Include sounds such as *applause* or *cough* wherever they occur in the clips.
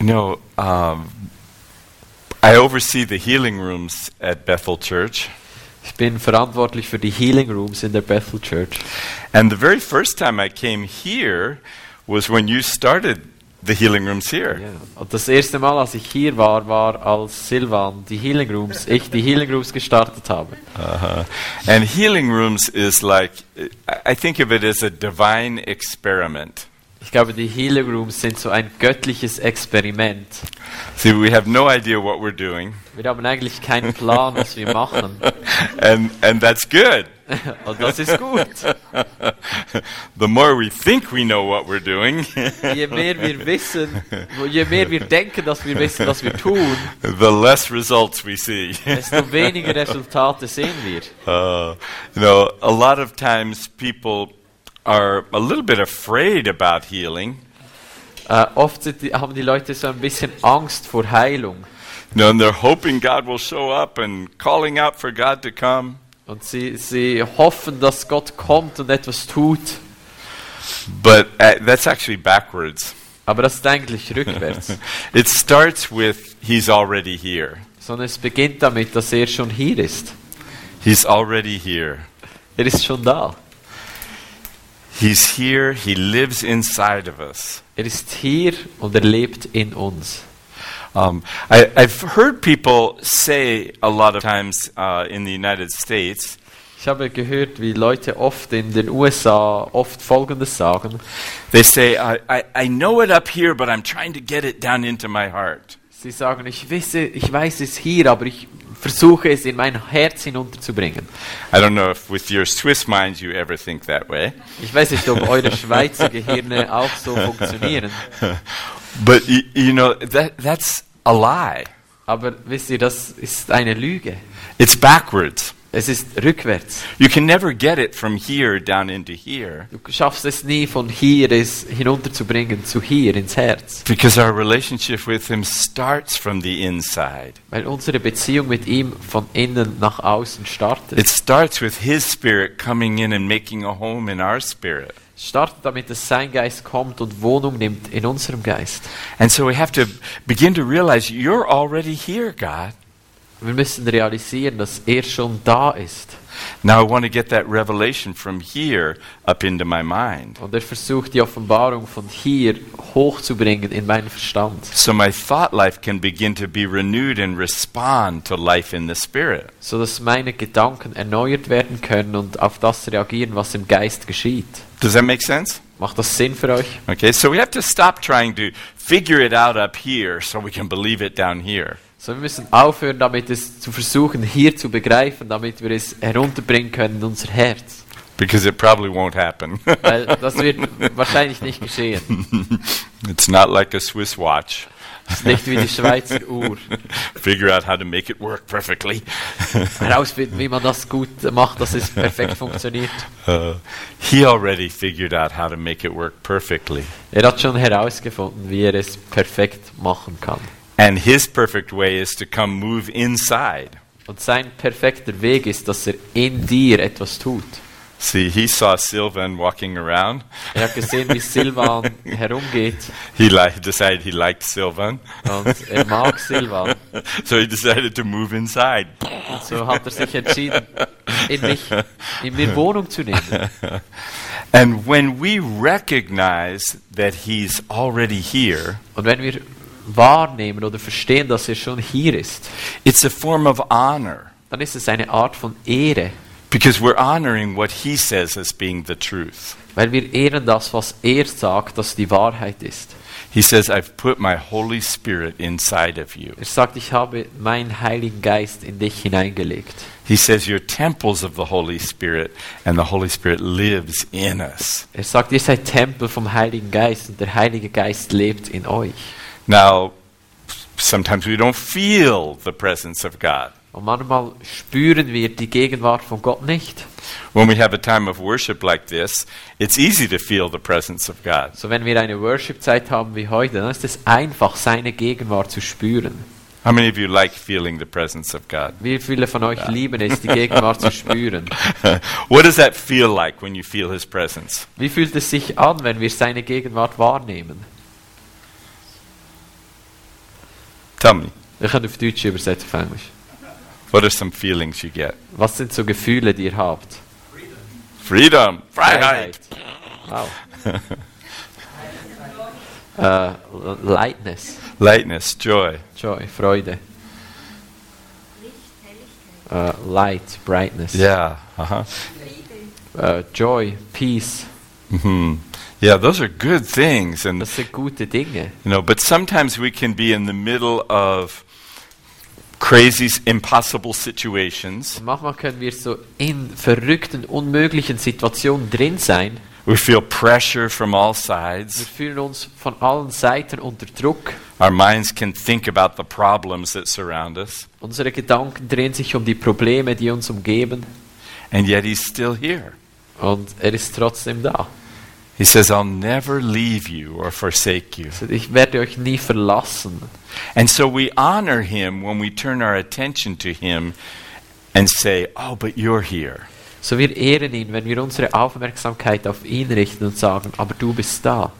You know, um, I oversee the healing rooms at Bethel Church. Ich bin verantwortlich für die Healing Rooms in der Bethel Church. And the very first time I came here was when you started the healing rooms here. Ja. Und das erste Mal, als ich hier war, war als Silvan die Healing Rooms, ich die Healing Rooms gestartet habe. Uh-huh. And healing rooms is like, I think of it as a divine experiment. Ich glaube, die Healing Rooms sind so ein göttliches Experiment. See, we have no idea what we're doing, Wir haben eigentlich keinen Plan, was wir machen. *laughs* and, and that's good. *laughs* Und das ist gut. *laughs* the more we think we know what we're doing, Je mehr wir wissen, je mehr wir denken, dass wir wissen, was wir tun, the less results we see. desto weniger Resultate sehen wir. Uh, you know, a lot of times people are a little bit afraid about healing. Äh, oft die, haben die Leute so ein bisschen Angst vor Heilung. And they're hoping God will show up and calling out for God to come. Und sie, sie hoffen, dass Gott kommt und etwas tut. But uh, that's actually backwards. Aber das ist eigentlich rückwärts. *laughs* It starts with He's already here. Sondern es beginnt damit, dass er schon hier ist. He's already here. Er ist schon da. He's here. He lives inside of us. Er ist hier und er lebt in uns. Um, I, I've heard people say a lot of times uh, in the United States Ich habe gehört, wie Leute oft in den USA oft Folgendes sagen. They say, I, I, I know it up here, but I'm trying to get it down into my heart. Sie sagen, ich, wisse, ich weiß es hier, aber ich versuche es in mein Herz hinunterzubringen. I don't know if with your Swiss minds you ever think that way. Ich weiß nicht, ob eure *laughs* Schweizer Gehirne auch so funktionieren. *laughs* But you, you know, that, that's a lie. Aber wisst ihr, das ist eine Lüge. It's backwards. Es ist rückwärts. You can never get it from here down into here Du schaffst es nie von hier es hinunterzubringen zu hier ins Herz. because our relationship with Him starts from the inside. Weil unsere Beziehung mit ihm von innen nach außen startet. It starts with His Spirit coming in and making a home in our spirit. Startet damit, dass sein Geist kommt und Wohnung nimmt in unserem Geist. And so we have to begin to realize you're already here, God. Wir müssen realisieren, dass er schon da ist. Now I want to get that revelation from here up into my mind. Und er versucht die Offenbarung von hier hochzubringen in meinen Verstand. So my thought life can begin to be renewed and respond to life in the Spirit. So dass meine Gedanken erneuert werden können und auf das reagieren, was im Geist geschieht. Does that make sense? Macht das Sinn für euch? Okay, so we have to stop trying to figure it out up here so we can believe it down here. So, wir müssen aufhören, damit es zu versuchen, hier zu begreifen, damit wir es herunterbringen können in unser Herz. Because it probably won't happen. *laughs* Weil das wird wahrscheinlich nicht geschehen. it's not like a Swiss watch. Es ist nicht wie die Schweizer Uhr. *laughs* Figure out how to make it work perfectly. *laughs* Herausfinden, wie man das gut macht, dass es perfekt funktioniert. Uh, he already figured out how to make it work perfectly. Er hat schon herausgefunden, wie er es perfekt machen kann. And his perfect way is to come move inside. Und sein perfekter Weg ist, dass er in dir etwas tut. See, he saw Sylvan walking around. Er hat gesehen, wie Silvan herumgeht He li- decided he liked Sylvan. und er mag Silvan. So he decided to move inside. Und so hat er sich entschieden, in mich, in mir Wohnung zu nehmen. And when we recognize that he's already here, Und wenn wir wahrnehmen oder verstehen, dass er schon hier ist, it's a form of honor dann ist es eine Art von Ehre, because we're honoring what he says as being the truth. weil wir ehren das, was er sagt, dass die Wahrheit ist. He says, I've put my Holy Spirit inside of you. Er sagt, ich habe meinen Heiligen Geist in dich hineingelegt. He says, You're temples of the Holy Spirit, and the Holy Spirit lives in us. Er sagt, ihr seid Tempel vom Heiligen Geist und der Heilige Geist lebt in euch. Now, sometimes we don't feel the presence of God. Und manchmal spüren wir die Gegenwart von Gott nicht. When we have a time of worship like this, it's easy to feel the presence of God. So wenn wir eine Worship-Zeit haben wie heute, dann ist es einfach, seine Gegenwart zu spüren. How many of you like feeling the presence of God? Wie viele von euch lieben es, die Gegenwart zu spüren? *laughs* what does that feel like when you feel His presence? Wie fühlt es sich an, wenn wir seine Gegenwart wahrnehmen? Tell me, Wir können auf Deutsch übersetzen auf Englisch. what are some feelings you get? Was sind so Gefühle, die ihr habt? Freedom, Freiheit. Wow. *laughs* äh, Lightness, Lightness, joy. Joy, Freude. Äh, light, Brightness. Yeah. Uh-huh. Äh, Joy, Peace. hmm Yeah, those are good things. And, Das sind gute Dinge. you know, but sometimes we can be in the middle of crazy, impossible situations. Und manchmal können wir so in verrückten, unmöglichen Situationen drin sein. We feel pressure from all Wir sides. fühlen uns von allen Seiten unter Druck. Our minds can think about the problems that surround us. Unsere Gedanken drehen sich um die Probleme, die uns umgeben. And yet He's still here. Und er ist trotzdem da. He says, I'll never leave you or forsake you. Ich werde euch nie verlassen. And so we honor Him when we turn our attention to Him and say, Oh, but you're here. So wir ehren ihn, wenn wir unsere Aufmerksamkeit auf ihn richten und sagen, aber du bist da.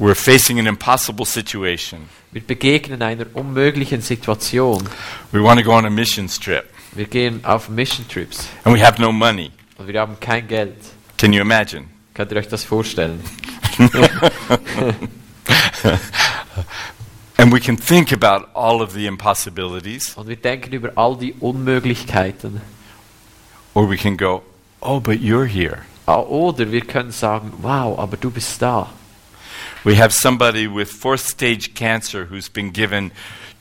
We're facing an impossible situation. Wir begegnen einer unmöglichen Situation. We want to go on a missions trip, Wir gehen auf Mission Trips and we have no money. und wir haben kein Geld. Can you imagine? Könnt ihr euch das vorstellen? *laughs* And we can think about all of the impossibilities, Und wir denken über all die Unmöglichkeiten. or we can go, Oh, but you're here. Ah, Oder wir können sagen, wow, aber du bist da. We have somebody with fourth stage cancer who's been given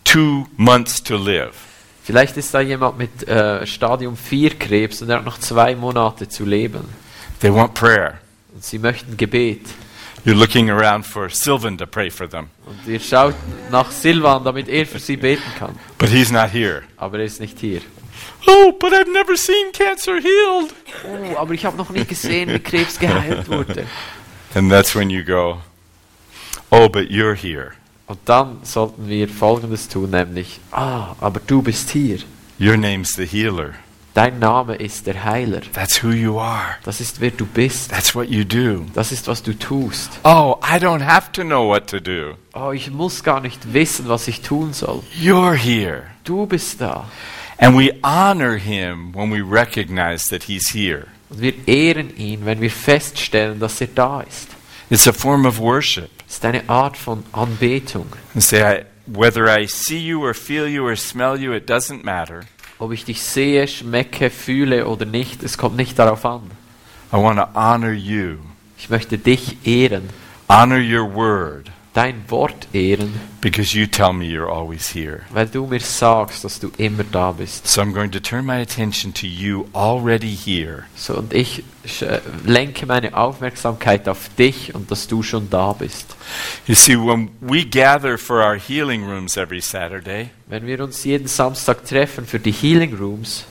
two months to live. Vielleicht ist da jemand mit äh, Stadium 4 Krebs und er hat noch zwei Monate zu leben. They want prayer. Und sie möchten Gebet. You're looking around for Sylvan to pray for them, Und ihr schaut nach Silvan, damit er für sie beten kann. but he's not here. Aber er ist nicht hier. Oh, but I've never seen cancer healed. Oh, aber ich habe noch nie gesehen, wie Krebs geheilt wurde. *laughs* And that's when you go, Oh, but you're here. Und dann sollten wir Folgendes tun, nämlich, ah, aber du bist hier. Your name's the healer. Dein Name ist der Heiler. That's who you are. Das ist, wer du bist. That's what you do. Das ist, was du tust. Oh, I don't have to know what to do. Oh, ich muss gar nicht wissen, was ich tun soll. You're here. Du bist da. And we honor him when we recognize that he's here. Und wir ehren ihn, wenn wir feststellen, dass er da ist. It's a form of worship. Es ist eine Art von Anbetung. And say, I, whether I see you or feel you or smell you, it doesn't matter. Ob ich dich sehe, schmecke, fühle oder nicht, es kommt nicht darauf an. I want to honor you, Ich möchte dich ehren, honor your word, dein Wort ehren, because you tell me you're always here. weil du mir sagst, dass du immer da bist. So I'm going to turn my attention to you already here. So, und ich äh, lenke meine Aufmerksamkeit auf dich und dass du schon da bist. You see, when we gather for our healing rooms every Saturday, Wenn wir uns jeden Samstag treffen für die Healing Rooms,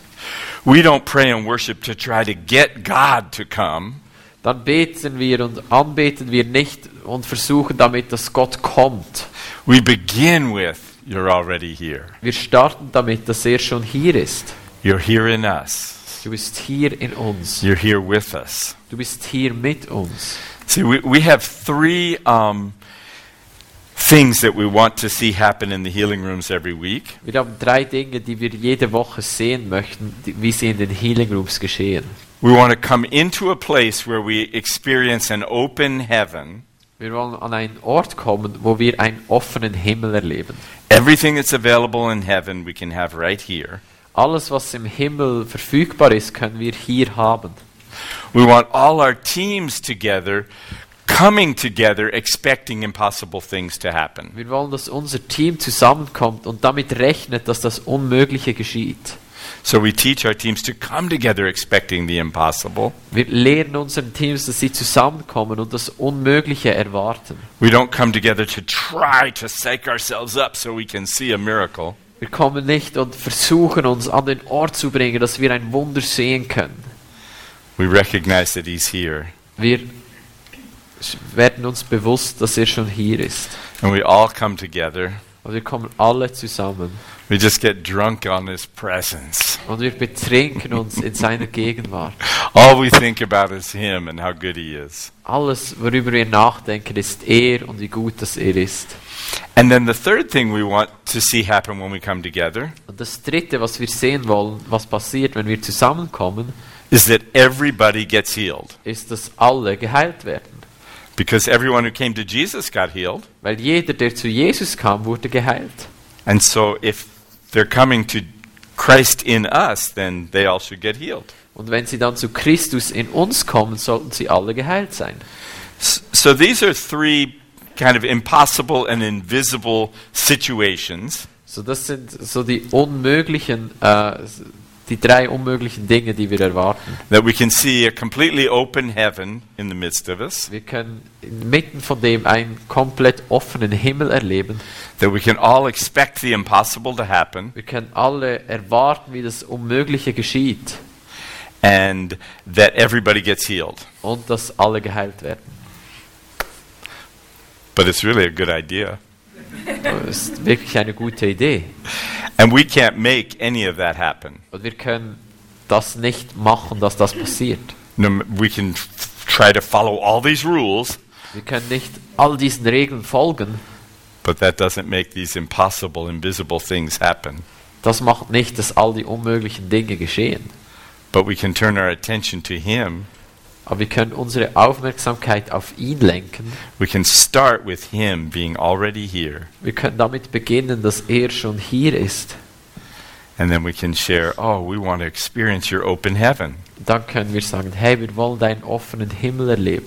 we don't pray and worship to try to get God to come. Dann beten wir und anbeten wir nicht und versuchen damit, dass Gott kommt. We begin with, You're already here. Wir starten damit, dass er schon hier ist. You're here in us. Du bist hier in uns. You're here with us. Du bist hier mit uns. See, we, we have three um, things that we want to see happen in the healing rooms every week. Wir haben drei Dinge, die wir jede Woche sehen möchten, die, wie sie in den Healing Rooms geschehen. We want to come into a place where we experience an open heaven. Wir wollen an einen Ort kommen, wo wir einen offenen Himmel erleben. Everything that's available in heaven we can have right here. Alles, was im Himmel verfügbar ist, können wir hier haben. We want all our teams together, coming together, expecting impossible things to happen. Wir wollen, dass unser Team zusammenkommt und damit rechnet, dass das Unmögliche geschieht. So we teach our teams to come together expecting the impossible. Wir lehren unseren Teams, dass sie zusammenkommen und das Unmögliche erwarten. We don't come together to try to psych ourselves up so we can see a miracle. Wir kommen nicht und versuchen uns an den Ort zu bringen, dass wir ein Wunder sehen können. We recognize that He's here. Wir werden uns bewusst, dass er schon hier ist. And we all come together. Und wir kommen alle zusammen We just get drunk on His presence. Und wir betrinken uns in seiner Gegenwart. All we think about is Him and how good He is. Alles, worüber wir nachdenken, ist er und wie gut das er ist. And then the third thing we want to see happen when we come together Und das Dritte, was wir sehen wollen, was passiert, wenn wir zusammenkommen, is that everybody gets healed. ist, dass alle geheilt werden. Because everyone who came to Jesus got healed. Weil jeder, der zu Jesus kam, wurde geheilt. And so if they're coming to Christ in us, then they all should get healed. Und wenn sie dann zu Christus in uns kommen, sollten sie alle geheilt sein. So these are three kind of impossible and invisible situations So das sind so die unmöglichen, äh, die drei unmöglichen Dinge, die wir erwarten. that we can see a completely open heaven in the midst of us, Wir können inmitten von dem einen komplett offenen Himmel erleben. that we can all expect the impossible to happen, Wir können alle erwarten, wie das Unmögliche geschieht and that everybody gets healed. und dass alle geheilt werden. But it's really a good idea. Das ist wirklich eine gute Idee. And we can't make any of that happen. Und wir können das nicht machen, dass das passiert. We can try to follow all these rules, Wir können nicht all diesen Regeln folgen. but that doesn't make these impossible, invisible things happen. Das macht nicht, dass all die unmöglichen Dinge geschehen. But we can turn our attention to Him. Aber wir können unsere Aufmerksamkeit auf ihn lenken. We can start with Him being already here. Wir können damit beginnen, dass er schon hier ist. And then we can share, oh, we want to experience your open heaven. Dann können wir sagen, hey, wir wollen deinen offenen Himmel erleben.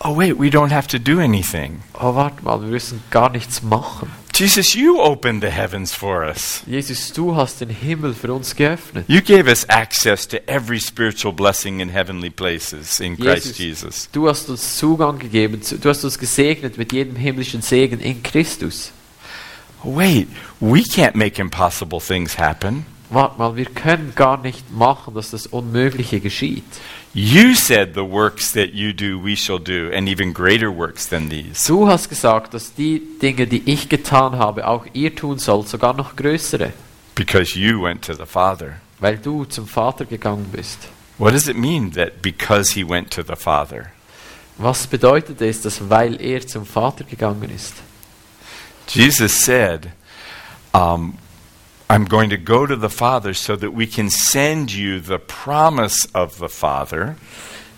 Oh, wait, we don't have to do anything. Oh, warte mal, wir müssen gar nichts machen. Jesus, you opened the heavens for us. Jesus, du hast den Himmel für uns geöffnet. You gave us access to every spiritual blessing in heavenly places in Christ Jesus. Du hast uns Zugang gegeben, du hast uns gesegnet mit jedem himmlischen Segen in Christus. Wait, we can't make impossible things happen. Warte mal, wir können gar nicht machen, dass das Unmögliche geschieht. You said the works that you do, we shall do, and even greater works than these. Du hast gesagt, dass die Dinge, die ich getan habe, auch ihr tun sollt, sogar noch größere, Because you went to the Father. weil du zum Vater gegangen bist. What does it mean that because he went to the Father? Was bedeutet es, dass weil er zum Vater gegangen ist? Jesus said, um, I'm going to go to the Father so that we can send you the promise of the Father,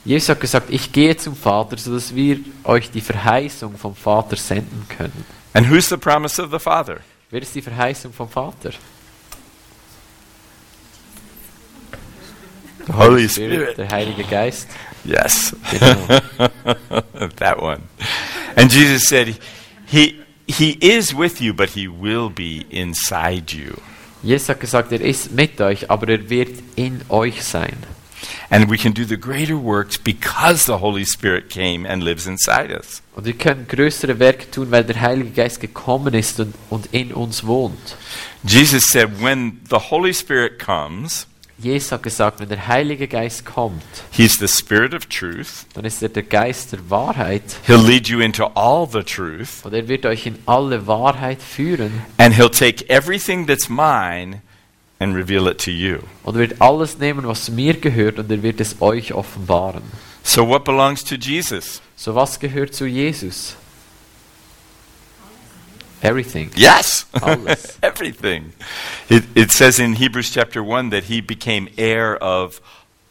Jesus hat gesagt, ich gehe zum Vater, so dass wir euch die Verheißung vom Vater senden können. And who's the promise of the Father? Wer ist die Verheißung vom Vater? The Holy Spirit. der Heilige Geist. Yes. Genau. *laughs* that one. And Jesus said, he, he is with you, but He will be inside you. Jesus hat gesagt, er ist mit euch, aber er wird in euch sein. And we can do the greater works because the Holy Spirit came and lives inside us. Und wir können größere Werke tun, weil der Heilige Geist gekommen ist und, und in uns wohnt. Jesus said, when the Holy Spirit comes, Jesus hat gesagt, wenn der Heilige Geist kommt, He's the Spirit of truth. dann ist er der Geist der Wahrheit He'll lead you into all the truth, und er wird euch in alle Wahrheit führen and He'll take everything that's mine and reveal it to you. und wird alles nehmen, was mir gehört und er wird es euch offenbaren. So, what belongs to Jesus? So was gehört zu Jesus? Everything. Yes, *laughs* everything. It, it says in Hebrews chapter 1 that He became heir of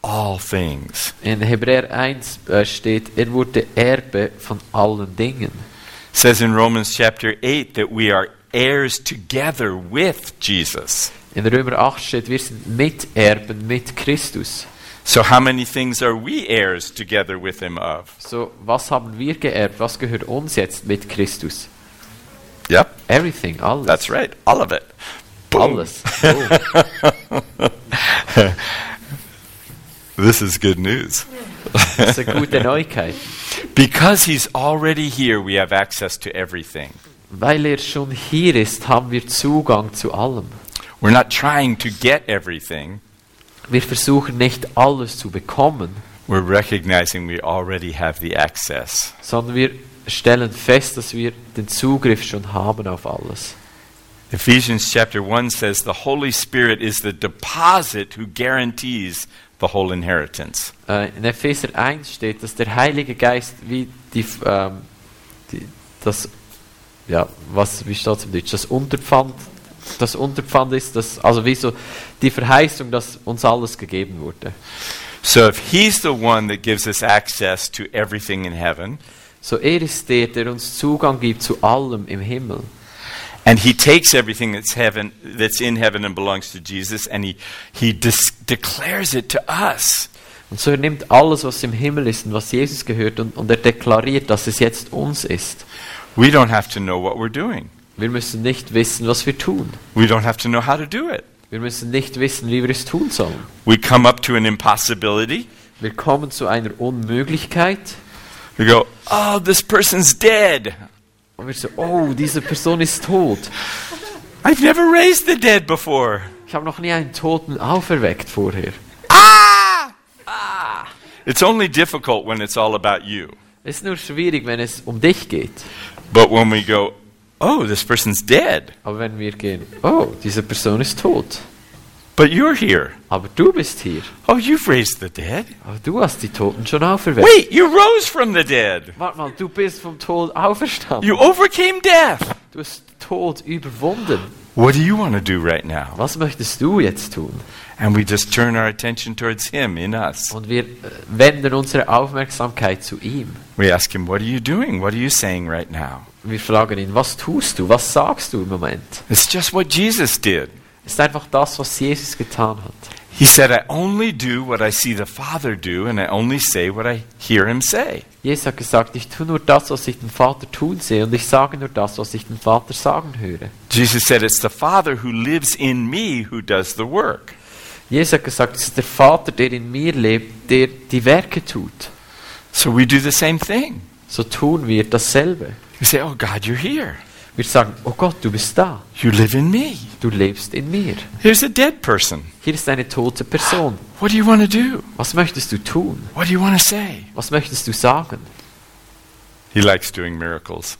all things. In Hebräer 1 äh, steht, er wurde Erbe von allen Dingen. It says in Romans chapter 8 that we are heirs together with Jesus. In Römer 8 steht, wir sind Miterben mit Christus. So, how many things are we heirs together with Him of? So, was haben wir geerbt? Was gehört uns jetzt mit Christus? Yep, Everything, alles. that's right, all of it. Boom. Alles. Oh, *laughs* This is good news. ist eine gute *laughs* Neuigkeit. Because He's already here, we have access to everything. Weil er schon hier ist, haben wir Zugang zu allem. We're not trying to get everything, Wir versuchen nicht alles zu bekommen, we're recognizing we already have the access. sondern wir stellen fest, dass wir den Zugriff schon haben auf alles. Ephesians chapter 1 says the Holy Spirit is the deposit who guarantees the whole inheritance. Äh, in Epheser 1 steht, dass der Heilige Geist wie die, ähm, die das, ja, was, wie steht im Deutsch, das Unterpfand, das Unterpfand ist, das, also wie so die Verheißung, dass uns alles gegeben wurde. So if he's the one that gives us access to everything in heaven, So er ist der, der uns Zugang gibt zu allem im Himmel. and he takes everything that's heaven that's in heaven and belongs to Jesus and he he declares it to us. Und so er nimmt alles, was im Himmel ist und was Jesus gehört und, und er deklariert, dass es jetzt uns ist. We don't have to know what we're doing. Wir müssen nicht wissen, was wir tun. We don't have to know how to do it. Wir müssen nicht wissen, wie wir es tun sollen. We come up to an impossibility. Wir kommen zu einer Unmöglichkeit We go, "Oh, this person's dead. und wir so, oh, diese Person ist tot. I've never raised the dead before." Ich habe noch nie einen Toten auferweckt vorher. It's only difficult when it's all about you. Es ist nur schwierig, wenn es um dich geht. But when we go, "Oh, this person's dead." Aber wenn wir gehen, oh, diese Person ist tot. But you're here. Aber du bist hier. Oh, you've raised the dead. Aber du hast die Toten schon auferweckt. Wait, you rose from the dead. Warte mal, du bist vom Tod auferstanden. You overcame death. Du hast Tod überwunden. What do you want to do right now? Was möchtest du jetzt tun? And we just turn our attention towards Him in us. Und wir äh, wenden unsere Aufmerksamkeit zu ihm. We ask Him, What are you doing? What are you saying right now? Wir fragen ihn, was tust du? Was sagst du im Moment? It's just what Jesus did. Ist einfach das, was Jesus getan hat. He said, I only do what I see the Father do, and I only say what I hear Him say. Jesus hat gesagt, ich tue nur das, was ich den Vater tun sehe und ich sage nur das, was ich den Vater sagen höre. Jesus said, It's the Father who lives in me who does the work. Jesus hat gesagt, es ist der Vater, der in mir lebt, der die Werke tut. So we do the same thing. So tun wir dasselbe. We say, Oh God, you're here. Wir sagen, oh Gott, du bist da. You live in me. Du lebst in mir. Here's a dead person. Hier ist eine tote Person. What do you want to do? Was möchtest du tun? What do you want to say? Was möchtest du sagen? He likes doing miracles.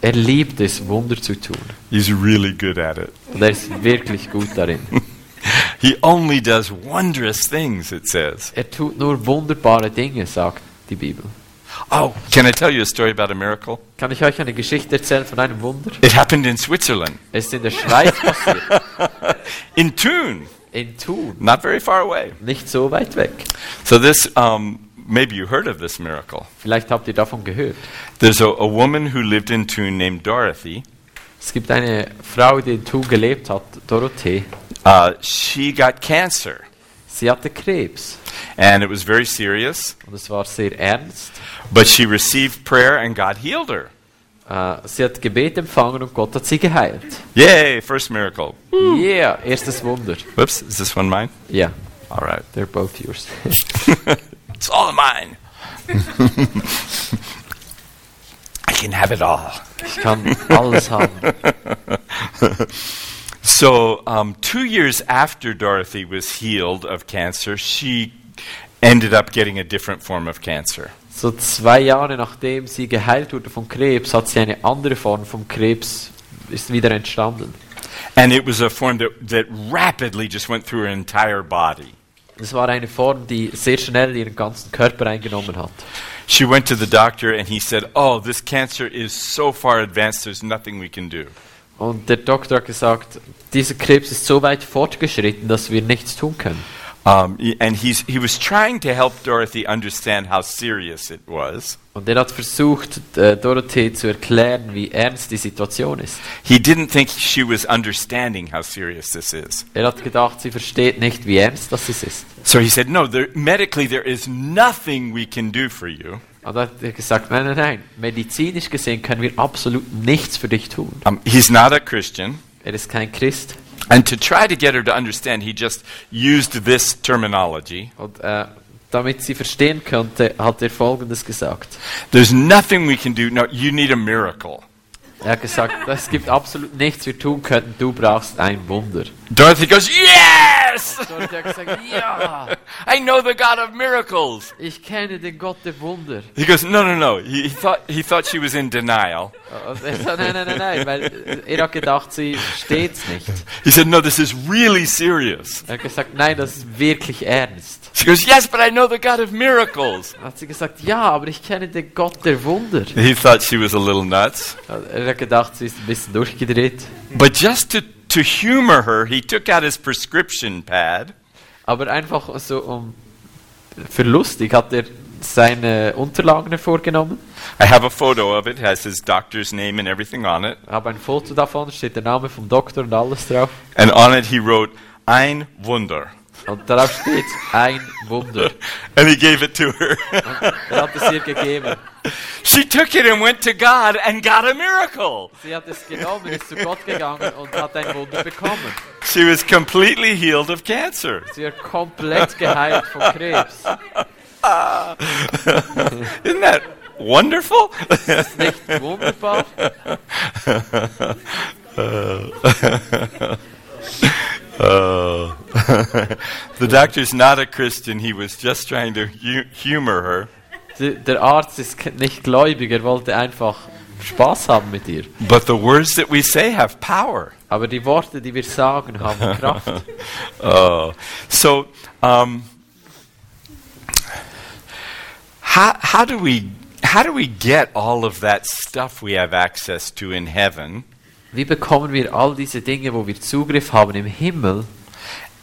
Er liebt es, Wunder zu tun. He's really good at it. Und er ist wirklich gut darin. *laughs* He only does wondrous things, it says. Er tut nur wunderbare Dinge, sagt die Bibel. Oh, can I tell you a story about a miracle? Kann ich euch eine Geschichte erzählen von einem Wunder? It happened in Switzerland, Es ist in der Schweiz passiert. *laughs* in Thun, In Thun. not very far away. Nicht so weit weg. So, this, um, maybe you heard of this miracle. Vielleicht habt ihr davon gehört. There's a, a woman who lived in Thun named Dorothy. Es gibt eine Frau, die in Thun gelebt hat, Dorothee. Uh, she got cancer, Sie hatte Krebs. and it was very serious, Und es war sehr ernst. but she received prayer and God healed her. Uh, äh, sie hat Gebet empfangen und Gott hat sie geheilt. Yay, first miracle. Mm. Yeah, erstes Wunder. Whoops, is this one mine? Yeah. All right. they're both yours. *laughs* It's all mine. *laughs* I can have it all. Ich kann alles haben. *laughs* So, um, two years after Dorothy was healed of cancer, she ended up getting a different form of cancer. So zwei Jahre nachdem sie geheilt wurde von Krebs, hat sie eine andere Form vom Krebs ist wieder entstanden. And it was a form that, that rapidly just went through her entire body. Es war eine Form, die sehr schnell ihren ganzen Körper eingenommen hat. She went to the doctor and he said, Oh, this cancer is so far advanced, there's nothing we can do. Und der Doktor hat gesagt, dieser Krebs ist so weit fortgeschritten, dass wir nichts tun können. Um, and he's, he was trying to help Dorothy understand how serious it was. Und er hat versucht, äh, Dorothee zu erklären, wie ernst die Situation ist. He didn't think she was understanding how serious this is. Er hat gedacht, sie versteht nicht, wie ernst das ist. So he said, No, there, medically, there is nothing we can do for you. Und er hat gesagt, nein, nein, nein, medizinisch gesehen können wir absolut nichts für dich tun. Um, he's not a Christian. Er ist kein Christ. And to try to get her to understand, he just used this terminology. Und äh, damit sie verstehen könnte, hat er Folgendes gesagt. There's nothing we can do. No, you need a miracle. Er hat gesagt, es gibt absolut nichts, wir tun könnten, du brauchst ein Wunder. Dorothy goes, Yes! Dorothy hat gesagt, ja, I know the God of miracles. ich kenne den Gott der Wunder. He goes, No, no, no. He, he, thought, he thought she was in denial. Und er sagt, nein, nein, nein, nein, weil er hat gedacht, sie steht's nicht. He said, No, this is really serious. Er hat gesagt, nein, das ist wirklich ernst. She goes, Yes, but I know the God of miracles. Hat sie gesagt, ja, aber ich kenne den Gott der Wunder. He thought she was a little nuts. Er hat gedacht, sie ist ein bisschen durchgedreht. But just to, to humor her, he took out his prescription pad Aber einfach so um für lustig hat er seine Unterlagen hervorgenommen. I have a photo of it, has his doctor's name and everything on it. Ich habe ein Foto davon, steht der Name vom Doktor und alles drauf. And on it he wrote, Ein Wunder. Und darauf steht ein Wunder. *laughs* And he gave it to her. Er hat es ihr gegeben. she took it and went to God and got a miracle. Sie hat es genommen, ist zu Gott gegangen und hat ein Wunder bekommen. She was completely healed of cancer. Sie ist komplett geheilt von Krebs. *laughs* Isn't that wonderful? Ist nicht wunderbar? *laughs* Oh. *laughs* the doctor's not a Christian. He was just trying to hu- humor her. Der Arzt ist nicht gläubig, er wollte einfach Spaß haben mit ihr. But the words that we say have power. Aber die Worte, die wir sagen, haben *laughs* Kraft. Oh. So, um, how, how, do we, how do we get all of that stuff we have access to in heaven Wie bekommen wir all diese Dinge, wo wir Zugriff haben im Himmel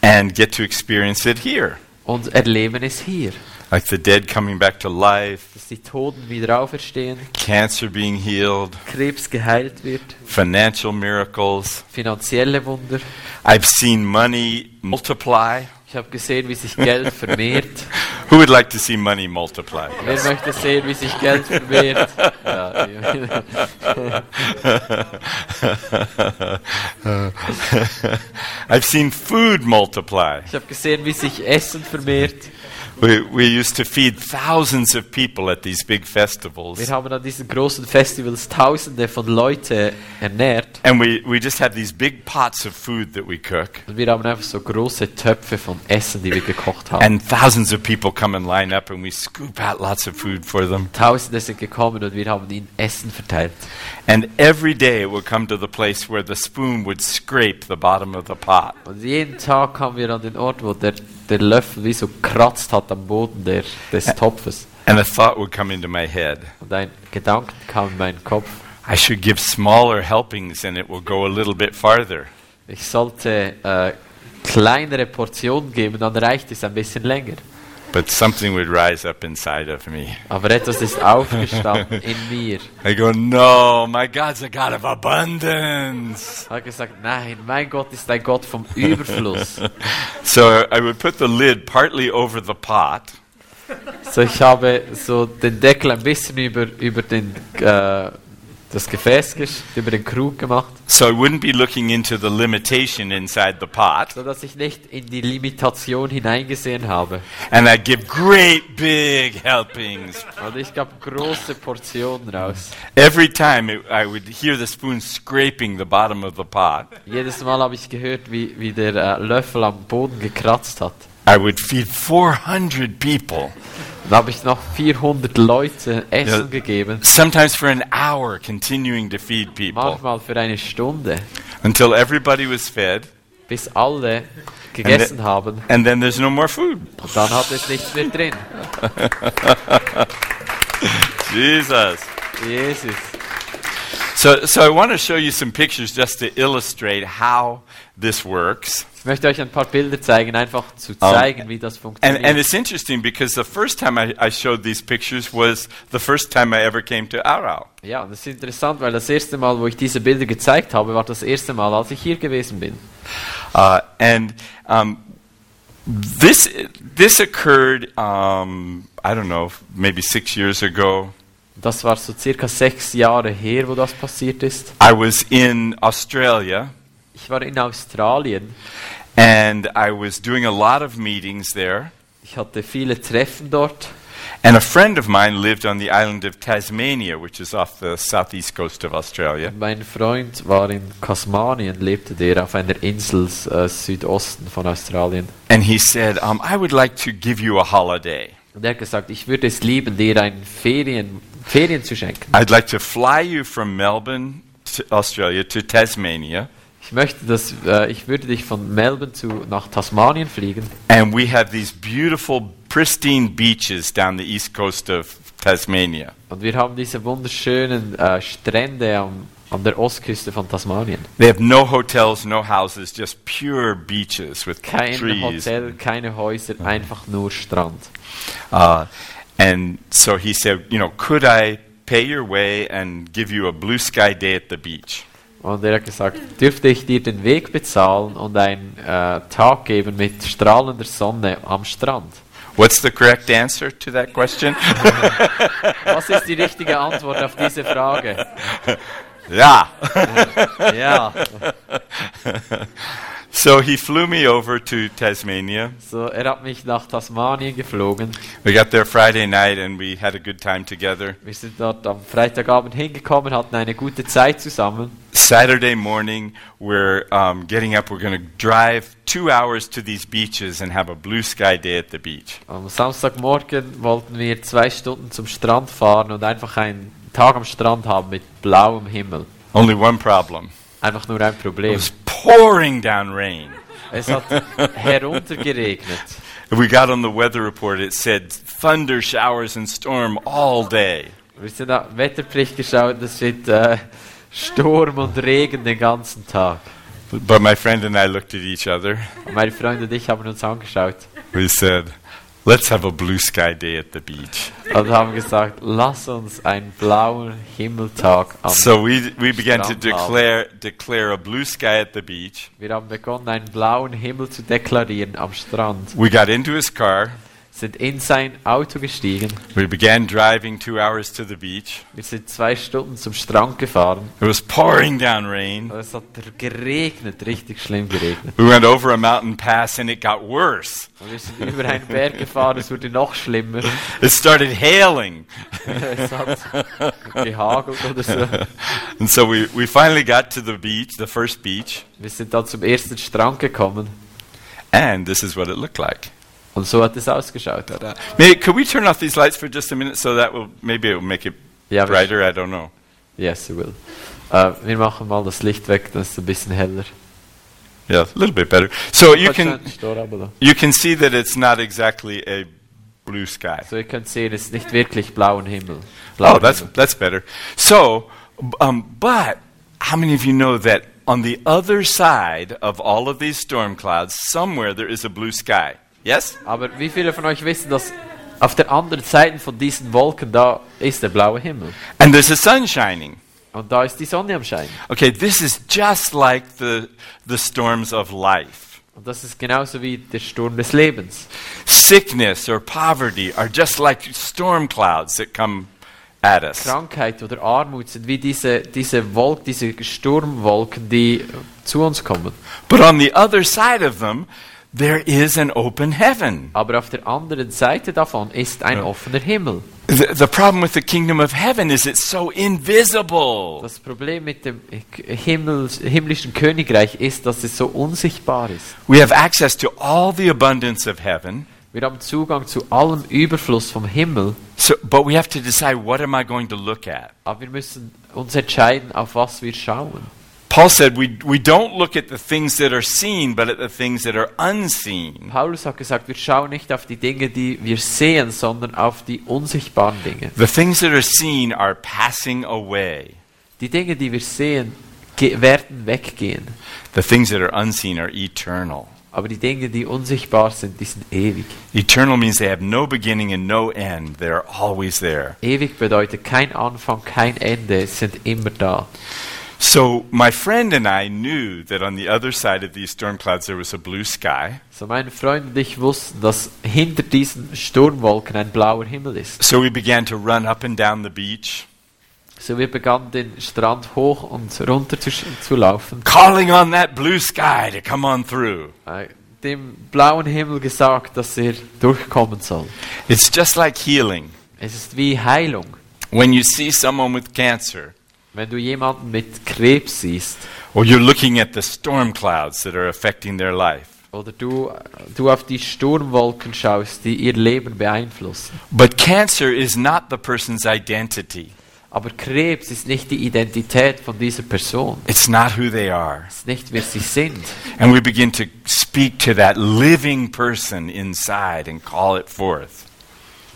and get to experience it here? und erleben es hier? Like the dead coming back to life, Dass die Toten wieder auferstehen, cancer being healed, Krebs geheilt wird, financial miracles. finanzielle Wunder. I've seen money multiply. Ich habe gesehen, wie sich Geld vermehrt. *laughs* Who would like to see money multiply? Wer möchte sehen, wie sich Geld vermehrt? *laughs* *laughs* I've seen food multiply. ich habe gesehen, wie sich Essen vermehrt. We, we used to feed thousands of people at these big festivals. Wir haben an diesen großen Festivals Tausende von Leuten ernährt. And we, we just have these big pots of food that we cook. Und wir haben einfach so große Töpfe von Essen, die wir gekocht haben. And thousands of people come and line up and we scoop out lots of food for them. Tausende sind gekommen und wir haben ihnen Essen verteilt. And every day it would come to the place where the spoon would scrape the bottom of the pot. Und jeden Tag kamen wir an den Ort, wo der, der Löffel wie so kratzt hat am Boden der, des Topfes. And a thought would come into my head. Und ein Gedanke kam in meinen Kopf. I should give smaller helpings and it will go a little bit farther. Ich sollte äh, kleinere Portionen geben, dann reicht es ein bisschen länger. But something would rise up inside of me. Aber er etwas ist aufgestanden in mir. I go, no, my God's a God of abundance. Er ich habe gesagt, nein, mein Gott ist ein Gott vom Überfluss. *laughs* So I would put the lid partly over the pot, So, ich habe so den Deckel ein bisschen über, über den, äh, das Gefäß, über den Krug gemacht, so I wouldn't be looking into the limitation inside the pot. sodass ich nicht in die Limitation hineingesehen habe. And I'd give great big helpings. Und ich gab große Portionen raus. Every time it, I would hear the spoon scraping the bottom of the pot, Jedes Mal habe ich gehört, wie, wie der äh, Löffel am Boden gekratzt hat. I would feed 400 people, Dann habe ich noch 400 Leute Essen Ja. gegeben. sometimes for an hour, continuing to feed people Manchmal für eine Stunde, until everybody was fed. bis alle gegessen haben. And then there's no more food. Und dann hat es nichts mehr drin. *laughs* Jesus. Jesus. So, so I want to show you some pictures just to illustrate how this works. Ich möchte euch ein paar Bilder zeigen, einfach zu zeigen, wie das And, funktioniert. and it's interesting because the first time I, I showed these pictures was the first time I ever came to Aarau. ja, das ist interessant, weil das erste Mal, wo ich diese Bilder gezeigt habe, war das erste Mal, als ich hier gewesen bin. Uh, and um, this, this occurred, um, I don't know, maybe six years ago. Das war so circa sechs Jahre her, wo das passiert ist. I was in Australia Ich war in Australien. and I was doing a lot of meetings there. Ich hatte viele Treffen dort. And a friend of mine lived on the island of Tasmania, which is off the southeast coast of Australia. Mein Freund war in Tasmanien, lebte der auf einer Insel äh, Südosten von Australien. And he said, um, I would like to give you a holiday. Und er hat gesagt, ich würde es lieben, dir ein Ferien, Ferien zu schenken. I'd like to fly you from Melbourne, to Australia, to Tasmania. Ich möchte, dass äh, ich würde dich von Melbourne zu nach Tasmanien fliegen. And we have these beautiful, pristine beaches down the east coast of Tasmania. Und wir haben diese wunderschönen äh, Strände am, an der Ostküste von Tasmanien. They have no hotels, no houses, just pure beaches with Kein trees. Hotel, keine Häuser, einfach nur Strand. Uh, and so he said, you know, could I pay your way and give you a blue sky day at the beach? Und er hat gesagt, dürfte ich dir den Weg bezahlen und einen äh, Tag geben mit strahlender Sonne am Strand? What's the correct answer to that question? *laughs* Was ist die richtige Antwort auf diese Frage? yeah. *laughs* Ja, *laughs* So he flew me over to Tasmania. so er hat mich nach Tasmanien geflogen. We got there Friday night and we had a good time together. Wir sind dort am Freitagabend hingekommen, hatten eine gute Zeit zusammen. Saturday morning, we're um, getting up. We're going to drive two hours to these beaches and have a blue sky day at the beach. Am Samstagmorgen wollten wir zwei Stunden zum Strand fahren und einfach einen Tag am Strand haben mit blauem Himmel. Only one problem Einfach nur ein Problem. Pouring down rain. Es hat heruntergeregnet. We got on the weather report, it said thunder showers and storm all day. Wir sind am Wetterbericht geschaut, äh, Sturm und Regen den ganzen Tag. But my friend and I looked at each other. Und meine Freunde und ich haben uns angeschaut We said, let's have a blue sky day at the beach. und haben gesagt, lass uns einen blauen Himmeltag am So we, we began to Strand haben. declare, declare a blue sky at the beach. Wir haben begonnen, einen blauen Himmel zu deklarieren am Strand. We got into his car. Sind in sein Auto gestiegen. We began driving two hours to the beach. Wir sind zwei Stunden zum Strand gefahren. It was pouring down rain. Es hat geregnet, richtig schlimm geregnet. We went over a mountain pass and it got worse. Und wir sind über einen Berg gefahren, es wurde noch schlimmer. *laughs* It started hailing. es hat gehagelt oder so. *laughs* And so we, we finally got to the beach, the first beach, Wir sind dann zum ersten Strand gekommen. and this is what it looked like. Und so hat es ausgeschaut. May, could we turn off these lights for just a minute so that will maybe it will make it Ja, brighter? I don't know. Yes, it will. Äh, wir machen mal das Licht weg, ist es ein bisschen heller. Yeah, a little bit better. So you can you can see that it's not exactly a blue sky. ihr könnt sehen, es ist nicht wirklich blauen Himmel. Oh, that's Himmel. that's better. So, um, but how many of you know that on the other side of all of these storm clouds, somewhere there is a blue sky? Yes. Aber wie viele von euch wissen, dass auf der anderen Seite von diesen Wolken da ist der blaue Himmel? And there's the sun shining. Und da ist die Sonne am Schein. Okay, this is just like the the storms of life. Und das ist genauso wie der Sturm des Lebens. Sickness or poverty are just like storm clouds that come at us. Krankheit oder Armut sind wie diese, diese Wolken, diese Sturmwolken, die zu uns kommen. But on the other side of them, there is an open heaven. Aber auf der anderen Seite davon ist ein offener Himmel. The, the problem with the kingdom of heaven is it's so invisible. Das Problem mit dem Himmels, himmlischen Königreich ist, dass es so unsichtbar ist. We have access to all the abundance of heaven, Wir haben Zugang zu allem Überfluss vom Himmel, so, but we have to decide what am I going to look at? aber wir müssen uns entscheiden, auf was wir schauen. Paul said we, we don't look at the things that are seen, but at the things that are unseen. Paulus hat gesagt, wir schauen nicht auf die Dinge, die wir sehen, sondern auf die unsichtbaren Dinge. The things that are seen are passing away. Die Dinge, die wir sehen, werden weggehen. The things that are unseen are eternal. Aber die Dinge, die unsichtbar sind, die sind ewig. Eternal means they have no beginning and no end. They're always there. Ewig bedeutet kein Anfang, kein Ende, sind immer da. So my friend and I knew that on the other side of these storm clouds there was a blue sky. So mein Freund und ich wussten, dass hinter diesen Sturmwolken ein blauer Himmel ist. So we began to run up and down the beach, So wir begannen den Strand hoch und runter zu, zu laufen, calling on that blue sky to come on through. äh, dem blauen Himmel gesagt, dass er durchkommen soll. It's just like healing. Es ist wie Heilung. When you see someone with cancer, Wenn du jemanden mit Krebs siehst or you're looking at the storm clouds that are affecting their life, oder du, du auf die Sturmwolken schaust, die ihr Leben beeinflussen. but cancer is not the person's identity. Aber Krebs ist nicht die Identität von dieser Person. It's not who they are. Es ist nicht, wer sie sind. And we begin to speak to that living person inside and call it forth.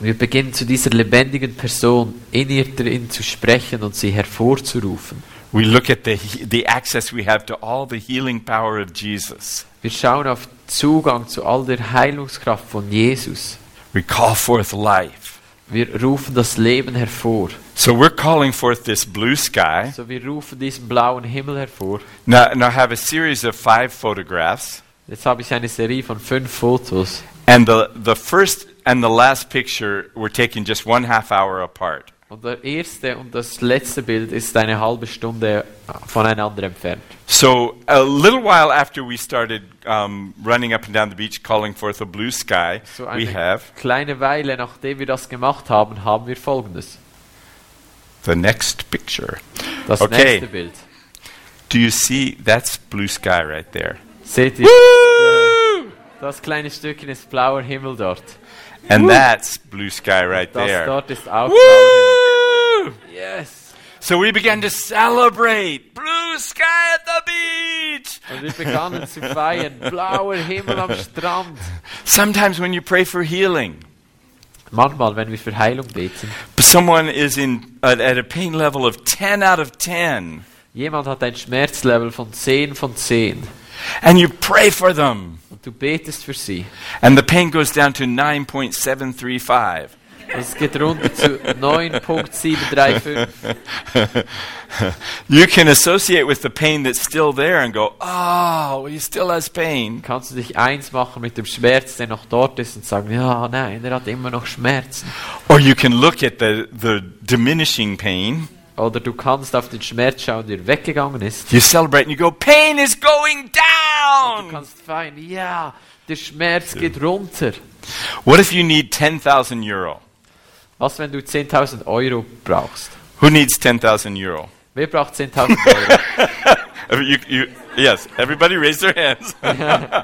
Wir beginnen zu dieser lebendigen Person in ihr drin zu sprechen und sie hervorzurufen. We look at the, he- the access we have to all the healing power of Jesus. Wir schauen auf Zugang zu all der Heilungskraft von Jesus. We call forth life. Wir rufen das Leben hervor. So we're calling forth this blue sky. Also wir rufen diesen blauen Himmel hervor. Now, now I have a series of five photographs. Jetzt habe ich eine Serie von fünf Fotos. And the, the first and the last picture were taken just one half hour apart. Und der erste und das letzte Bild ist eine halbe Stunde voneinander entfernt. So a little while after we started um, running up and down the beach calling forth a blue sky, So we have kleine Weile nachdem wir das gemacht haben, haben wir folgendes. the next picture. Das Okay. nächste Bild. Do you see? That's blue sky right there. Seht ihr? Woo! Das kleine Stückchen ist blauer Himmel dort. And that's blue sky right Das there. dort ist auch. Woo! Yes! So we began to celebrate blue sky at the beach. Und wir begannen zu feiern. Blauer Himmel am Strand. Sometimes when you pray for healing, Manchmal, wenn wir für Heilung beten, someone is in at, at a pain level of 10 out of 10, jemand hat ein Schmerzlevel von 10 von 10 and you pray for them, und du betest für sie. and the pain goes down to 9.735. Und es geht runter zu 9.735. *laughs* you can associate with the pain that's still there and go, oh, he still has pain. Kannst du dich eins machen mit dem Schmerz, der noch dort ist und sagen, ja, nein, er hat immer noch Schmerzen. Or you can look at the, the diminishing pain. Oder du kannst auf den Schmerz schauen, der weggegangen ist. You celebrate and you go, pain is going Du down. kannst feiern, ja, der Schmerz geht runter. What if you need 10,000 euro? Was, wenn du 10.000 Euro brauchst? Who needs 10,000 euro? Wer braucht 10.000 Euro? *laughs* You, you, yes, everybody raise their hands. *laughs*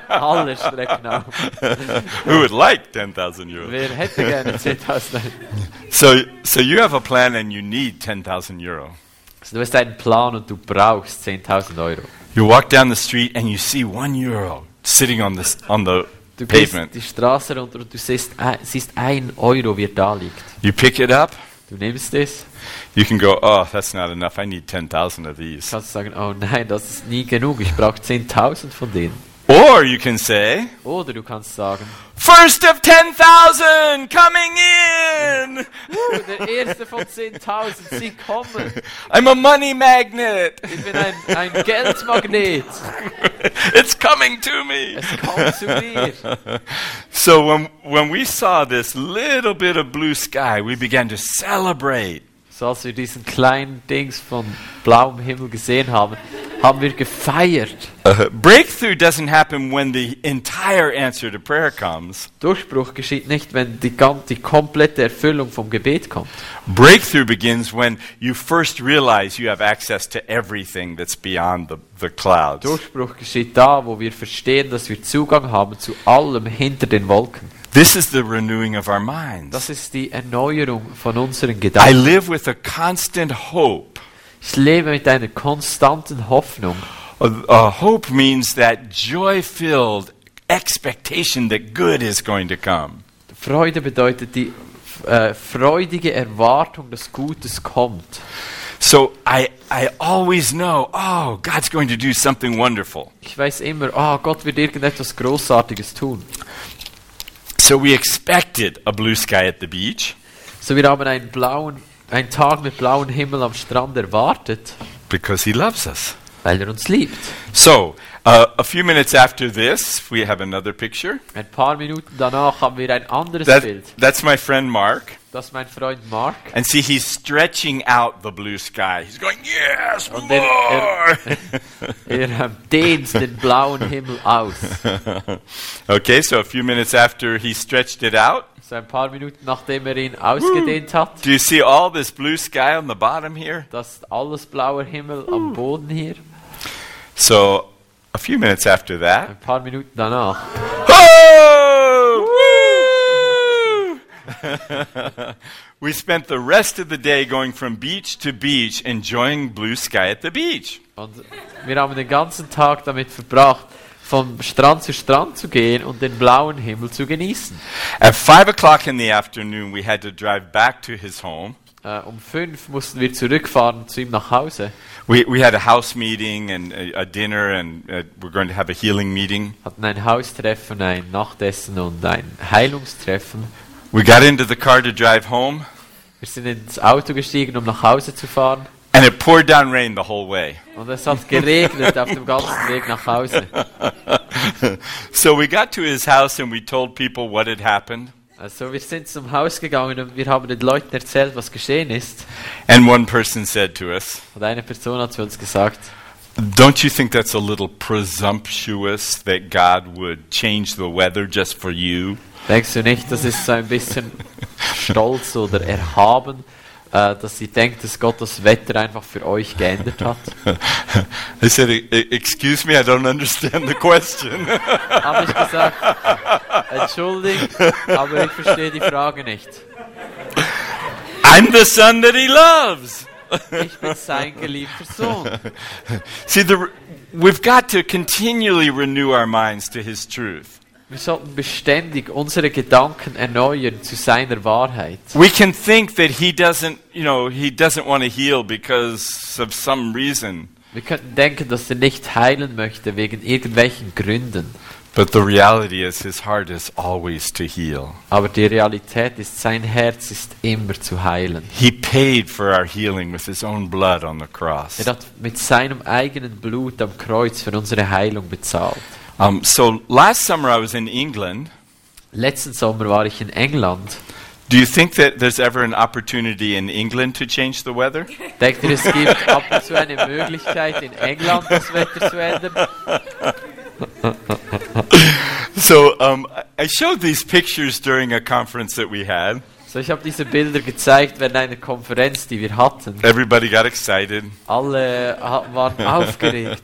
Alle strecken auf. *laughs* Who would like 10,000 euro? Wer hätte gerne 10.000 *laughs* So, so you have a plan and you need 10,000 euro. Also du hast einen Plan und du brauchst 10.000 Euro. You walk down the street and you see one euro sitting on, this, on the Du pavement. die Straße runter und du siehst, siehst ein Euro, wie er da liegt. You pick it up. Du nimmst es, You can go, oh, that's not enough. I need 10,000 of these. kannst sagen, oh nein, das ist nie genug, ich brauche 10.000 von denen. Or you can say, Oder du kannst sagen, first of 10,000 coming in. uh, der erste von 10.000, sie kommen. *laughs* I'm a money magnet. Ich bin ein, ein Geldmagnet. *laughs* it's coming to me. Es kommt zu mir. *laughs* So when, when we saw this little bit of blue sky, we began to celebrate. So als wir diesen kleinen Dings von blauem Himmel gesehen haben, haben wir gefeiert. Uh, breakthrough doesn't happen when the entire answer to prayer comes. Durchbruch geschieht nicht, wenn die, die komplette Erfüllung vom Gebet kommt. Breakthrough begins when you first realize you have access to everything that's beyond the, the clouds. Durchbruch geschieht da, wo wir verstehen, dass wir Zugang haben zu allem hinter den Wolken. This is the renewing of our Das minds. ist die Erneuerung von unseren Gedanken. I live with a constant hope. Ich lebe mit einer konstanten Hoffnung. Uh, uh, hope means that joy filled expectation that good is going to come. Freude bedeutet die äh, freudige Erwartung, dass Gutes kommt. So I, I always know, oh, God's going to do something wonderful. Ich weiß immer, ah, Gott wird irgendetwas Großartiges tun. So we expected a blue sky at the beach So, wir haben einen blauen, einen Tag mit blauem Himmel am Strand erwartet, because He loves us. weil er uns liebt. So uh, a few minutes after this, we have another picture. Ein paar Minuten danach haben wir ein anderes That, Bild. that's my friend Mark. Das ist mein Freund Mark. And see, he's stretching out the blue sky. He's going, yes, Und er, more. er, er dehnt den blauen Himmel aus. okay, so a few minutes after he stretched it out, So ein paar Minuten nachdem er ihn ausgedehnt hat, do you see all this blue sky on the bottom here? das alles blauer Himmel am Boden hier. So a few minutes after that, Ein paar Minuten danach oh! *laughs* we spent the rest of the day going from beach to beach, enjoying blue sky at the beach. Und wir haben den ganzen Tag damit verbracht, vom Strand zu Strand zu gehen und den blauen Himmel zu genießen. At five o'clock in the afternoon, we had to drive back to his home. Äh, um fünf mussten wir zurückfahren zu ihm nach Hause. We, we had a house meeting and a, a dinner, and uh, we're going to have a healing meeting. Hatten ein Haustreffen, ein Nachtessen und ein Heilungstreffen. We got into the car to drive home, Wir sind ins Auto gestiegen, um nach Hause zu fahren. and it poured down rain the whole way. Und es hat geregnet auf dem ganzen Weg nach Hause. *laughs* so we got to his house and we told people what had happened. Also wir sind zum Haus gegangen und wir haben den Leuten erzählt, was geschehen ist. And one person said to us, Und eine Person hat zu uns gesagt, Don't you think that's a little presumptuous that God would change the weather just for you? Denkst du nicht, das ist so ein bisschen stolz oder erhaben, äh, dass sie denkt, dass Gott das Wetter einfach für euch geändert hat? *laughs* I said, "E- e- Excuse me, I don't understand the question. *laughs* Habe ich gesagt, entschuldigt, aber ich verstehe die Frage nicht. I'm the son that he loves. Ich bin sein geliebter Sohn. See, the, we've got to continually renew our minds to his truth. Wir sollten beständig unsere Gedanken erneuern zu seiner Wahrheit. We can think that he doesn't, you know, he doesn't want to heal because of some reason. Wir könnten denken, dass er nicht heilen möchte wegen irgendwelchen Gründen. But the reality is his heart is always to heal. Aber die Realität ist, sein Herz ist immer zu heilen. He paid for our healing with his own blood on the cross. Er hat mit seinem eigenen Blut am Kreuz für unsere Heilung bezahlt. Um, so last summer I was in England. Letzten Sommer war ich in England. Do you think that there's ever an opportunity in England to change the weather? *laughs* Denkt ihr, es gibt ab und zu eine Möglichkeit, in England das Wetter zu ändern? *laughs* So um, I- I showed these pictures during a conference that we had. So, ich habe diese Bilder gezeigt während einer Konferenz, die wir hatten. Everybody got excited. Alle waren *laughs* aufgeregt.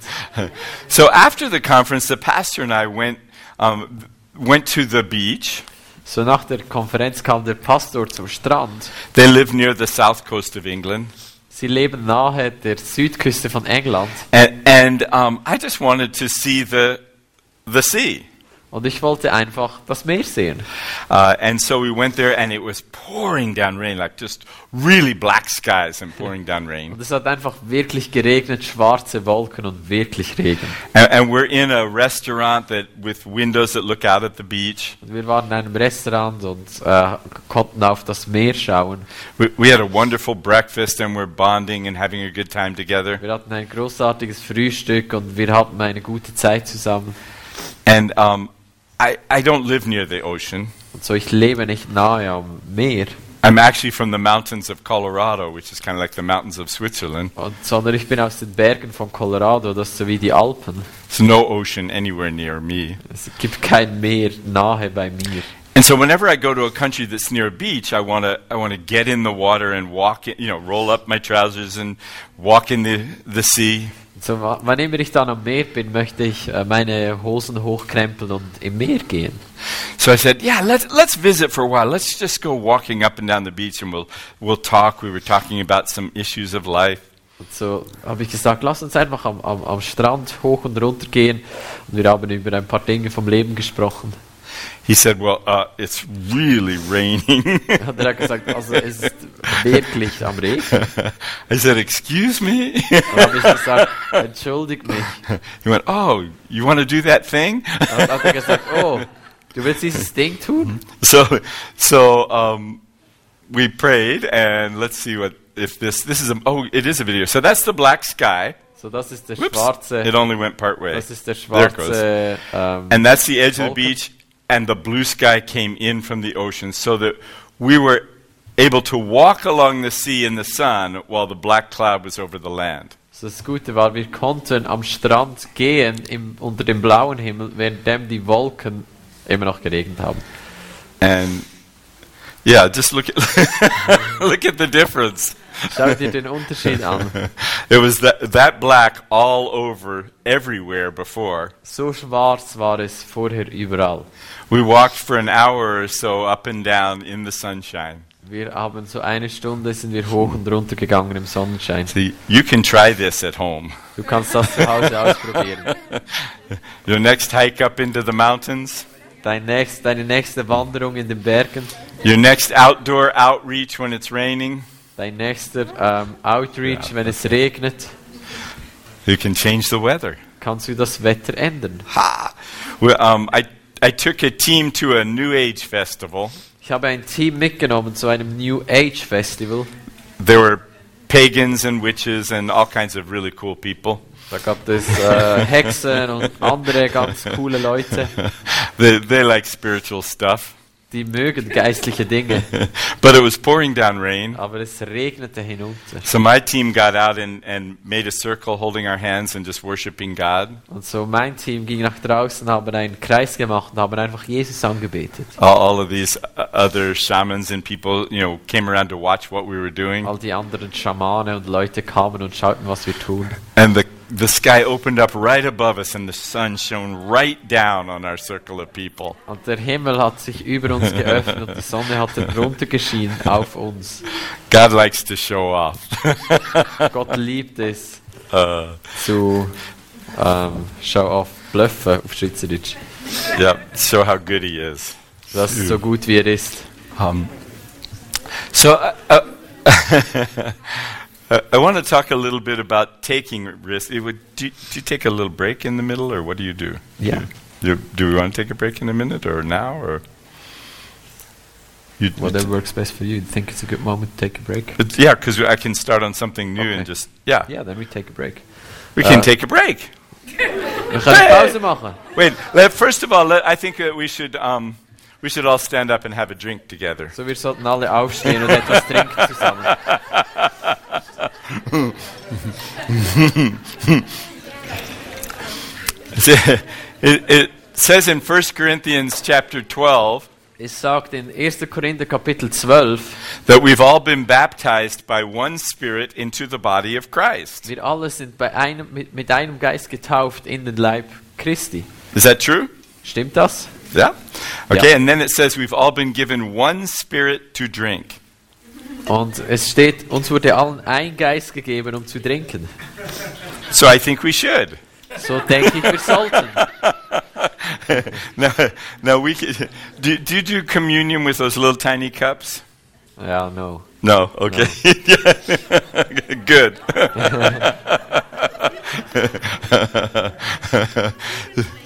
So after the conference, the pastor and I went um, went to the beach. So nach der Konferenz kam der Pastor zum Strand. They live near the south coast of England, Sie leben nahe der Südküste von England. and, and um, I just wanted to see the the sea. Und ich wollte einfach das Meer sehen. Uh, and so we went there, and it was pouring down rain, like just really black skies and pouring down rain. Und es hat einfach wirklich geregnet, schwarze Wolken und wirklich Regen. And, and we're in a restaurant that with windows that look out at the beach. Und wir waren in einem Restaurant und äh, konnten auf das Meer schauen. We, we had a wonderful breakfast, and we're bonding and having a good time together. Wir hatten ein großartiges Frühstück und wir hatten eine gute Zeit zusammen. And um, I, I don't live near the ocean. Und so, ich lebe nicht nahe am Meer, I'm actually from the mountains of Colorado, which is kind of like the mountains of Switzerland. und, sondern ich bin aus den Bergen von Colorado, das ist so wie die Alpen. There's no ocean anywhere near me. Es gibt kein Meer nahe bei mir. And so whenever I go to a country that's near a beach, I want to I want to get in the water and walk in, you know, roll up my trousers and walk in the, the sea. So, wa- wann immer ich dann am Meer bin, möchte ich äh, meine Hosen hochkrempeln und im Meer gehen. So I said, "Yeah, let's let's visit for a while. Let's just go walking up and down the beach and we'll we'll talk." We were talking about some issues of life. Und so habe ich gesagt, lass uns einfach am, am, am Strand hoch und runter gehen. Und wir haben über ein paar Dinge vom Leben gesprochen. He said, "Well, uh, it's really raining." Und er gesagt, also es ist wirklich am Regen. I said, "Excuse me." Und habe ich gesagt, entschuldigt mich. he went, "Oh, you want to do that thing?" Und dann hat er gesagt, oh, du willst dieses Ding tun? so so um, we prayed and let's see what if this this is a oh it is a video. So that's the black sky. So, das ist der Whoops. It only went part way. das ist der There it goes. schwarze, ähm, And that's the edge of the beach and the blue sky came in from the ocean so that we were able to walk along the sea in the sun while the black cloud was over the land. So das Gute war, wir konnten am Strand gehen im, unter dem blauen Himmel, währenddem die Wolken immer noch geregnet haben. And yeah, just look at *laughs* look at the difference. Schau dir den Unterschied an. *laughs* It was that, that black all over everywhere before. So schwarz war es vorher überall. We walked for an hour or so up and down in the sunshine. Wir haben so eine Stunde sind wir hoch und runter gegangen im Sonnenschein. So you can try this at home. Du kannst das zu Hause ausprobieren. *laughs* Your next hike up into the mountains, Dein nächst, deine nächste Wanderung in den Bergen, your next outdoor outreach when it's raining, dein nächster ähm, Outreach, wenn es regnet, you can change the weather. kannst du das Wetter ändern. Ha! Well, um, I, I took a team to a New Age festival. Ich habe ein Team mitgenommen zu einem New Age Festival. There were pagans and witches and all kinds of really cool people. Da gab es äh, Hexen und andere ganz coole Leute, *laughs* they, they like spiritual stuff. Die mögen geistliche Dinge. *laughs* but it was pouring down rain. Aber es regnete hinunter. So my team got out and, and made a circle holding our hands and just worshiping God. Und so mein Team ging nach draußen, haben einen Kreis gemacht und haben einfach Jesus angebetet. All, all of these uh, other shamans and people, you know, came around to watch what we were doing. All die anderen Schamane und Leute kamen und schauten, was wir tun. And the, the sky opened up right above us and the sun shone right down on our circle of people. Und der Himmel hat sich über uns geöffnet die Sonne hat runtergeschienen auf uns. God likes to show off. *laughs* Gott liebt es uh, zu ähm, Show off, bluffen auf Schweizerdeutsch. yeah, show how good he is. Das ist so gut wie er ist. Um, so uh, uh, *laughs* I want to talk a little bit about taking risks. Would, do, do you take a little break in the middle, or what do you do? Ja. You, do we want to take a break in a minute, or now, or? You, Whatever works best for you. Think it's a good moment to take a break? But yeah, because I can start on something new and just yeah. Yeah, then we take a break. We can Uh, take a break. Wir können Pause machen. Wait, let, first of all, let, I think that we should um, we should all stand up and have a drink together. So, wir sollten alle aufstehen und etwas trinken zusammen. *laughs* it, it says in 1 Corinthians chapter 12 Es sagt in 1. Korinther Kapitel 12, that we've all been baptized by one Spirit into the body of Christ. wir alle sind bei einem, mit, mit einem Geist getauft in den Leib Christi. Is that true? Stimmt das? Yeah. Okay, Yeah. and then it says we've all been given one Spirit to drink. Und es steht, uns wurde allen ein Geist gegeben, um zu trinken. So I think we should. So denke ich, wir sollten. *laughs* now, now we could, do, do you do communion with those little tiny cups? Ja, no. No. Okay. Yeah. *laughs* Good. *laughs*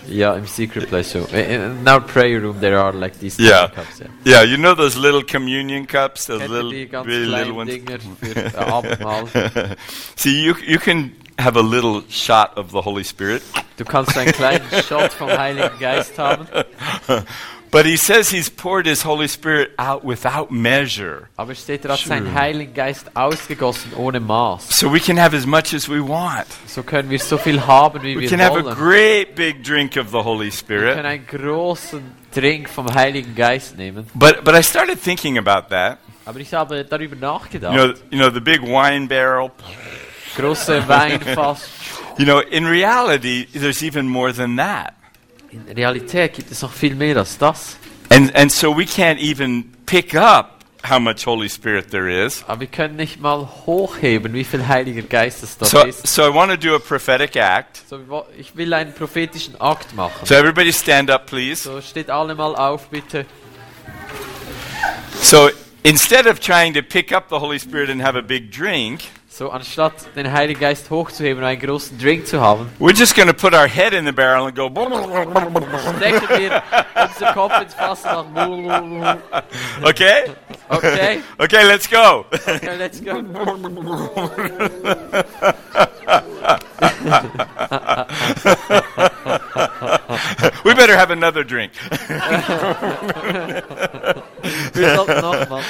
Ja, im Secret Place so. In in our prayer room there are like these Yeah. cups. Yeah. Yeah, you know those little communion cups, those ihr little, really little ones. Uh, Abendmahl? *laughs* See, you you can have a little shot of the Holy Spirit, Du kannst einen kleinen Shot vom Heiligen Geist haben, *laughs* but he says he's poured his Holy Spirit out without measure, aber es steht, er hat seinen Heiligen Geist ausgegossen ohne Maß. so we can have as much as we want. So können wir so viel haben, wie We wir can have a great big drink of the Holy Wir können Spirit. einen großen Trink vom Heiligen Geist nehmen. But but I started thinking about that. Aber ich habe darüber You know, you know the big wine barrel. Große Weinfass. *laughs* You know, in reality, there's even more than that. In Realität gibt es noch viel mehr als das. And and so we can't even pick up how much Holy Spirit there is. Ah, Aber wir können nicht mal hochheben, wie viel Heiliger Geist es da So ist. so I want to do a prophetic act. So, ich will einen prophetischen Akt machen. So everybody stand up, please. So steht alle mal auf, bitte. So instead of trying to pick up the Holy Spirit and have a big drink, So anstatt den Heiligen Geist hochzuheben und einen großen Drink zu haben, we're just going to put our head in the barrel and go. stecken wir unseren Kopf ins Fass und machen. Okay? Okay, *laughs* Okay, let's go. okay, let's go. *laughs* *laughs* we better have another drink. Wir sollten noch mal.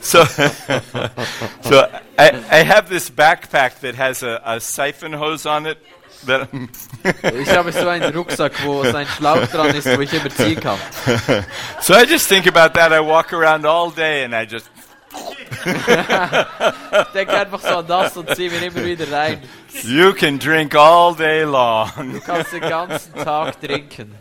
so, *laughs* so I, I have this backpack that has a, a siphon hose on it. That *laughs* Ich habe so einen Rucksack, wo so ein Schlauch dran ist, wo ich immer ziehen kann. so I just think about that. I walk around all day and I just *laughs* Ich denke einfach so an das und ziehe mir immer wieder rein. you can drink all day long. Du kannst den ganzen Tag trinken.